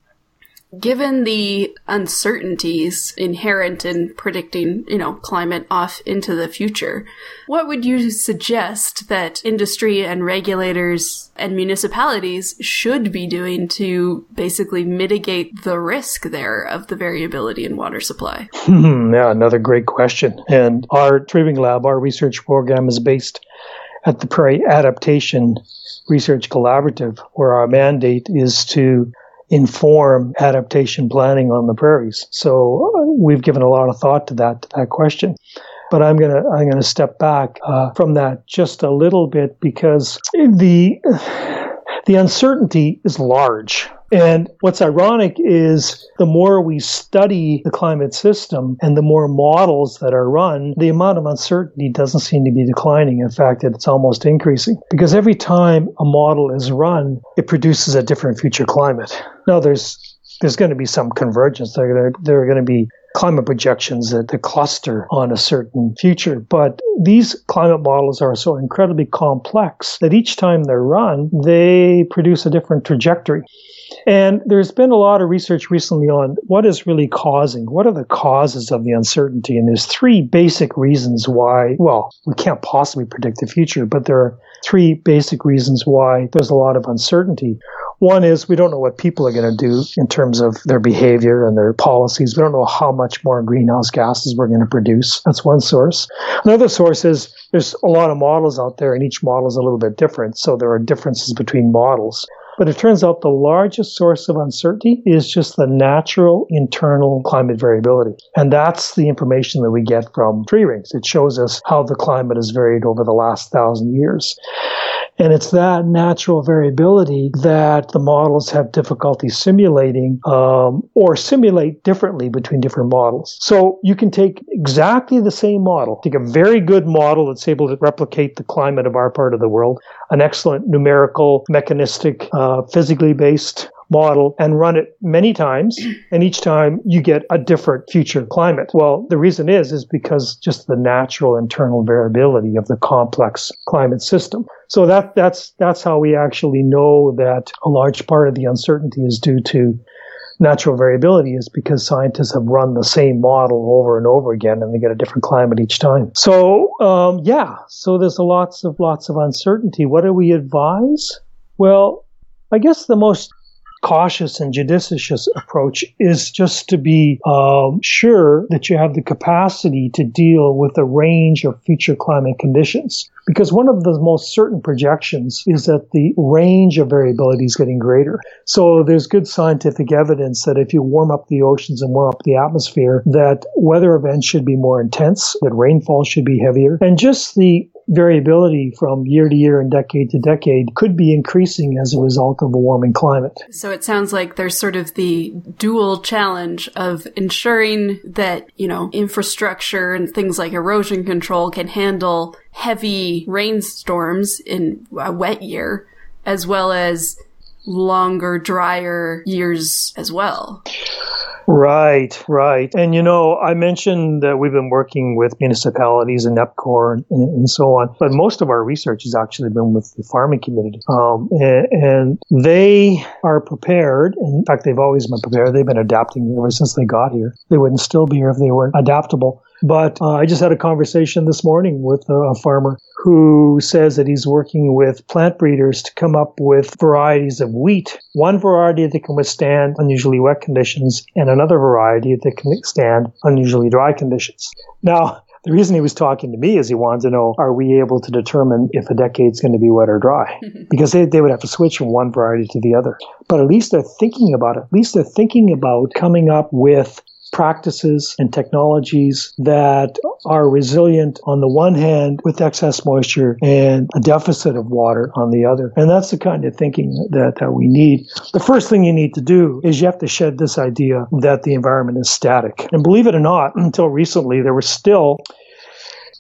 given the uncertainties inherent in predicting, you know, climate off into the future, what would you suggest that industry and regulators and municipalities should be doing to basically mitigate the risk there of the variability in water supply? yeah, another great question. And our tree ring lab, our research program is based at the Prairie Adaptation Research Collaborative, where our mandate is to inform adaptation planning on the prairies. So uh, we've given a lot of thought to that to that question. But I'm gonna I'm gonna step back uh, from that just a little bit because the the uncertainty is large. And what's ironic is the more we study the climate system and the more models that are run, the amount of uncertainty doesn't seem to be declining. In fact, it's almost increasing because every time a model is run, it produces a different future climate. Now, there's there's going to be some convergence. There are going to, there are going to be climate projections that, that cluster on a certain future. But these climate models are so incredibly complex that each time they're run, they produce a different trajectory. And there's been a lot of research recently on what is really causing, what are the causes of the uncertainty? And there's three basic reasons why, well, we can't possibly predict the future, but there are three basic reasons why there's a lot of uncertainty. One is we don't know what people are going to do in terms of their behavior and their policies. We don't know how much more greenhouse gases we're going to produce. That's one source. Another source is there's a lot of models out there and each model is a little bit different. So there are differences between models. But it turns out the largest source of uncertainty is just the natural internal climate variability. And that's the information that we get from tree rings. It shows us how the climate has varied over the last thousand years. And it's that natural variability that the models have difficulty simulating um, or simulate differently between different models. So you can take exactly the same model, take a very good model that's able to replicate the climate of our part of the world, an excellent numerical, mechanistic, uh, physically based model and run it many times and each time you get a different future climate. Well, the reason is is because just the natural internal variability of the complex climate system. So that that's that's how we actually know that a large part of the uncertainty is due to natural variability is because scientists have run the same model over and over again and they get a different climate each time. So, um, yeah, so there's lots of, lots of uncertainty. What do we advise? Well, I guess the most cautious and judicious approach is just to be um, sure that you have the capacity to deal with a range of future climate conditions. Because one of the most certain projections is that the range of variability is getting greater. So there's good scientific evidence that if you warm up the oceans and warm up the atmosphere, that weather events should be more intense, that rainfall should be heavier, and just the variability from year to year and decade to decade could be increasing as a result of a warming climate. So it sounds like there's sort of the dual challenge of ensuring that, you know, infrastructure and things like erosion control can handle heavy rainstorms in a wet year, as well as longer, drier years as well. Right, right. And you know, I mentioned that we've been working with municipalities and EPCOR and, and so on, but most of our research has actually been with the farming community. Um, and, and, they are prepared. In fact, they've always been prepared. They've been adapting ever since they got here. They wouldn't still be here if they weren't adaptable. But uh, I just had a conversation this morning with a farmer who says that he's working with plant breeders to come up with varieties of wheat. One variety that can withstand unusually wet conditions and another variety that can withstand unusually dry conditions. Now, the reason he was talking to me is he wanted to know, are we able to determine if a decade's going to be wet or dry? because they, they would have to switch from one variety to the other. But at least they're thinking about it. At least they're thinking about coming up with practices and technologies that are resilient on the one hand with excess moisture and a deficit of water on the other. And that's the kind of thinking that, we need. The first thing you need to do is you have to shed this idea that the environment is static. And believe it or not, until recently, there were still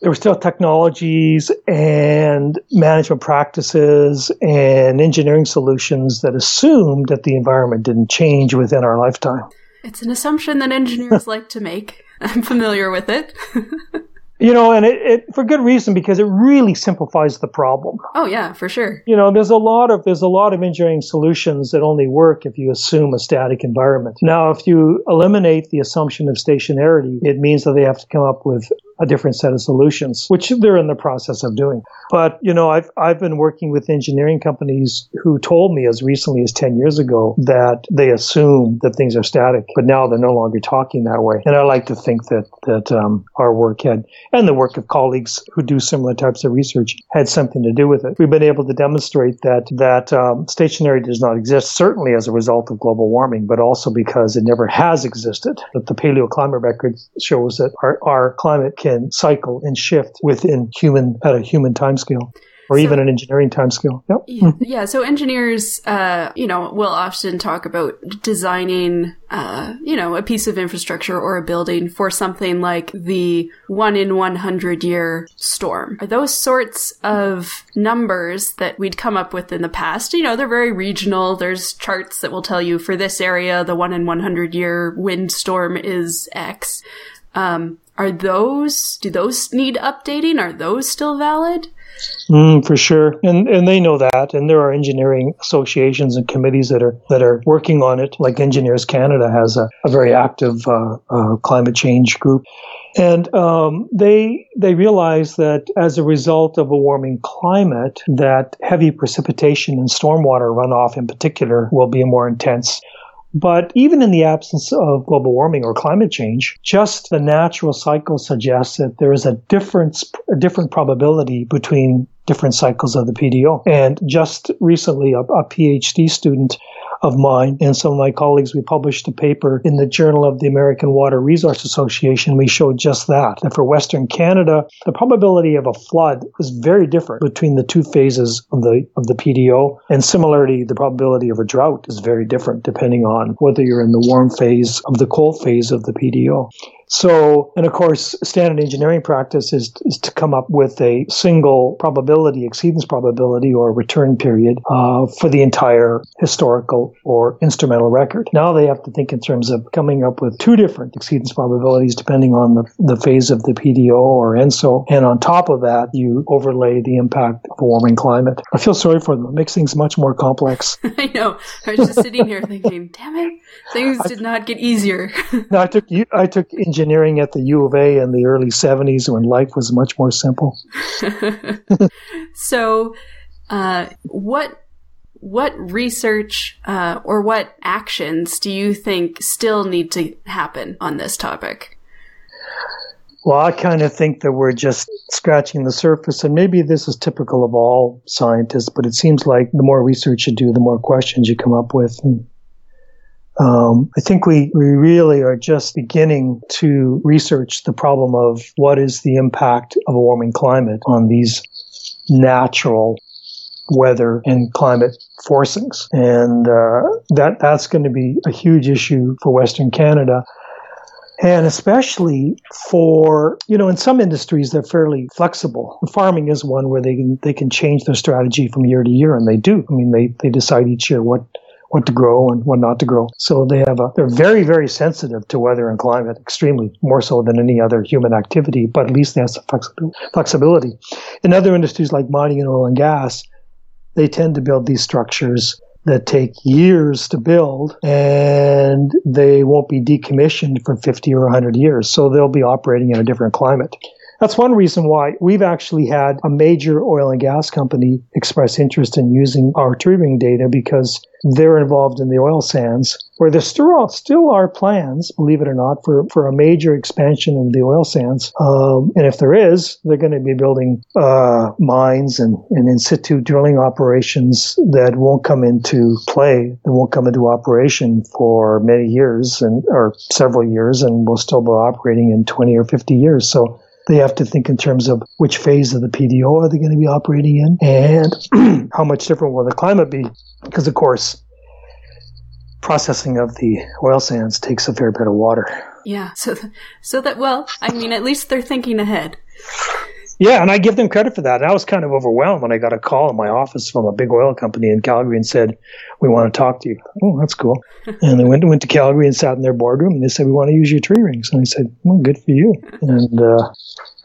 there were still technologies and management practices and engineering solutions that assumed that the environment didn't change within our lifetime. It's an assumption that engineers like to make. I'm familiar with it. you know, and it, it, for good reason because it really simplifies the problem. Oh yeah, for sure. You know, there's a lot of there's a lot of engineering solutions that only work if you assume a static environment. Now, if you eliminate the assumption of stationarity, it means that they have to come up with a different set of solutions, which they're in the process of doing. But, you know, I've, I've been working with engineering companies who told me as recently as 10 years ago that they assume that things are static, but now they're no longer talking that way. And I like to think that, that um, our work had, and the work of colleagues who do similar types of research had something to do with it. We've been able to demonstrate that, that um, stationarity does not exist, certainly as a result of global warming, but also because it never has existed. That the paleoclimate record shows that our, our climate can cycle and shift within human at a human timescale or so, even an engineering timescale. Yep. Yeah, yeah. So engineers, uh, you know, will often talk about designing, uh, you know, a piece of infrastructure or a building for something like the one in 100 year storm. Are those sorts of numbers that we'd come up with in the past? You know, they're very regional. There's charts that will tell you for this area, the one in 100 year windstorm is X. Um, are those, do those need updating? Are those still valid? Mm, for sure, and and they know that, and there are engineering associations and committees that are that are working on it. Like Engineers Canada has a, a very active uh, uh, climate change group, and um, they they realize that as a result of a warming climate, that heavy precipitation and stormwater runoff in particular will be more intense. But even in the absence of global warming or climate change, just the natural cycle suggests that there is a difference, a different probability between different cycles of the PDO. And just recently, a, a PhD student of mine and some of my colleagues, we published a paper in the Journal of the American Water Resource Association. We showed just that. That for Western Canada, the probability of a flood is very different between the two phases of the of the PDO. And similarly, the probability of a drought is very different depending on whether you're in the warm phase of the cold phase of the PDO. So, and of course, standard engineering practice is, is to come up with a single probability, exceedance probability, or return period uh, for the entire historical or instrumental record. Now they have to think in terms of coming up with two different exceedance probabilities depending on the, the phase of the PDO or ENSO. And on top of that, you overlay the impact of a warming climate. I feel sorry for them. It makes things much more complex. I know. I was just sitting here thinking, damn it, things did not get easier. no, I took I took engineering engineering at the U of A in the early 70s when life was much more simple. so, uh, what what research uh, or what actions do you think still need to happen on this topic? Well, I kind of think that we're just scratching the surface, and maybe this is typical of all scientists, but it seems like the more research you do, the more questions you come up with. And um, I think we, we really are just beginning to research the problem of what is the impact of a warming climate on these natural weather and climate forcings. And uh, that that's going to be a huge issue for Western Canada. And especially for, you know, in some industries, they're fairly flexible. Farming is one where they can, they can change their strategy from year to year, and they do. I mean, they, they decide each year what, what to grow and what not to grow. So they have a, they're very, very sensitive to weather and climate, extremely more so than any other human activity, but at least they have some flexibility. In other industries like mining and oil and gas, they tend to build these structures that take years to build and they won't be decommissioned for 50 or 100 years. So they'll be operating in a different climate. That's one reason why we've actually had a major oil and gas company express interest in using our ring data because they're involved in the oil sands, where there still, still are plans, believe it or not, for, for a major expansion of the oil sands. Um, and if there is, they're going to be building uh, mines and, and in situ drilling operations that won't come into play, that won't come into operation for many years and or several years, and will still be operating in 20 or 50 years. So they have to think in terms of which phase of the PDO are they going to be operating in and how much different will the climate be. Because, of course, processing of the oil sands takes a fair bit of water. Yeah. So, so that, well, I mean, at least they're thinking ahead. Yeah, and I give them credit for that. And I was kind of overwhelmed when I got a call in my office from a big oil company in Calgary and said, "We want to talk to you." Oh, that's cool. and they went went to Calgary and sat in their boardroom and they said, "We want to use your tree rings." And I said, "Well, good for you." And uh,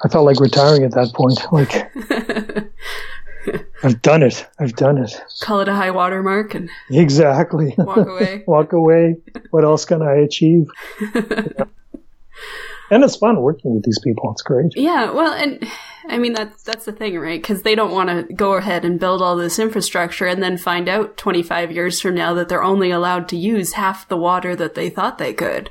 I felt like retiring at that point. Like I've done it. I've done it. Call it a high water mark and exactly walk away. walk away. What else can I achieve? And it's fun working with these people. It's great. Yeah, well, and I mean that's that's the thing, right? Because they don't want to go ahead and build all this infrastructure and then find out 25 years from now that they're only allowed to use half the water that they thought they could.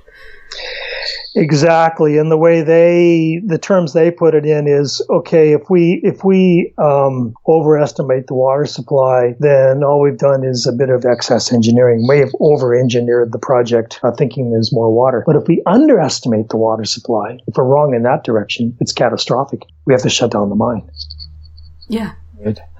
Exactly, and the way they, the terms they put it in is okay. If we if we um, overestimate the water supply, then all we've done is a bit of excess engineering. We have over-engineered the project, uh, thinking there's more water. But if we underestimate the water supply, if we're wrong in that direction, it's catastrophic. We have to shut down the mine. Yeah.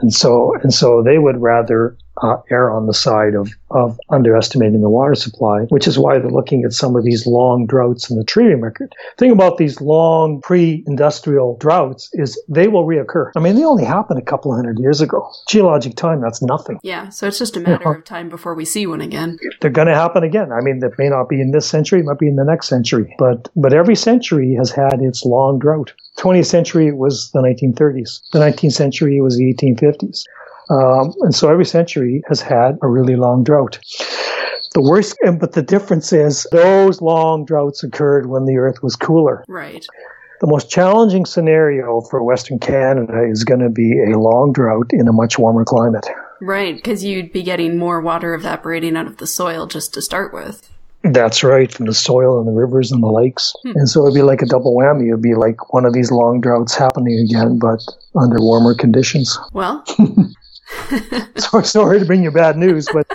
And so and so they would rather uh, err on the side of, of underestimating the water supply, which is why they're looking at some of these long droughts in the tree record. The thing about these long pre-industrial droughts is they will reoccur. I mean, they only happened a couple hundred years ago. Geologic time, that's nothing. Yeah, so it's just a matter of time before we see one again. They're going to happen again. I mean, that may not be in this century, it might be in the next century, but but every century has had its long drought. 20th century was the 1930s. The 19th century was the 1850s. Um, and so every century has had a really long drought. The worst, but the difference is those long droughts occurred when the earth was cooler. Right. The most challenging scenario for Western Canada is going to be a long drought in a much warmer climate. Right, because you'd be getting more water evaporating out of the soil just to start with. That's right, from the soil and the rivers and the lakes. Hmm. And so it'd be like a double whammy. It'd be like one of these long droughts happening again, but under warmer conditions. Well, sorry, sorry to bring you bad news, but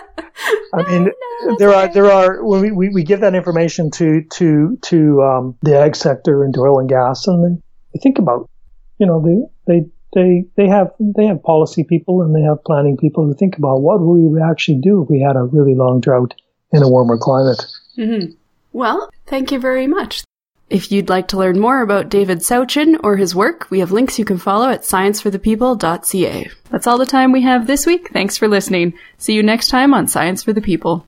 I mean, no, there are there are when we, we, we give that information to to to um, the ag sector and to oil and gas, and they, they think about, you know, they they they they have they have policy people and they have planning people who think about what would we actually do if we had a really long drought in a warmer climate. Mm-hmm. Well, thank you very much. If you'd like to learn more about David Sauchyn or his work, we have links you can follow at scienceforthepeople.ca. That's all the time we have this week. Thanks for listening. See you next time on Science for the People.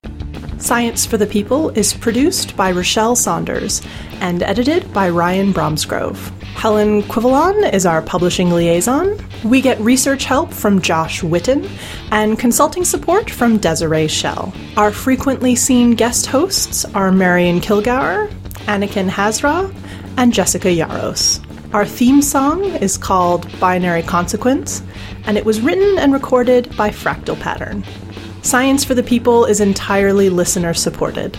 Science for the People is produced by Rachelle Saunders and edited by Ryan Bromsgrove. Helen Quivalon is our publishing liaison. We get research help from Josh Witten and consulting support from Desiree Schell. Our frequently seen guest hosts are Marion Kilgour, Anakin Hazra, and Jessica Yaros. Our theme song is called Binary Consequence, and it was written and recorded by Fractal Pattern. Science for the People is entirely listener supported.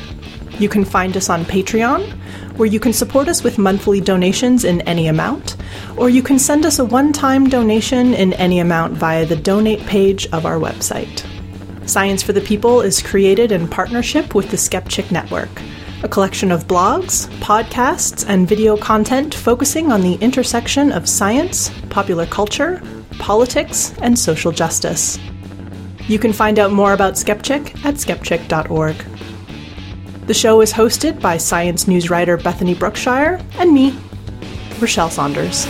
You can find us on Patreon, where you can support us with monthly donations in any amount, or you can send us a one time donation in any amount via the donate page of our website. Science for the People is created in partnership with the Skepchick Network a collection of blogs, podcasts, and video content focusing on the intersection of science, popular culture, politics, and social justice. You can find out more about Skepchick at skepchick.org. The show is hosted by science news writer Bethany Brookshire and me, Rachelle Saunders.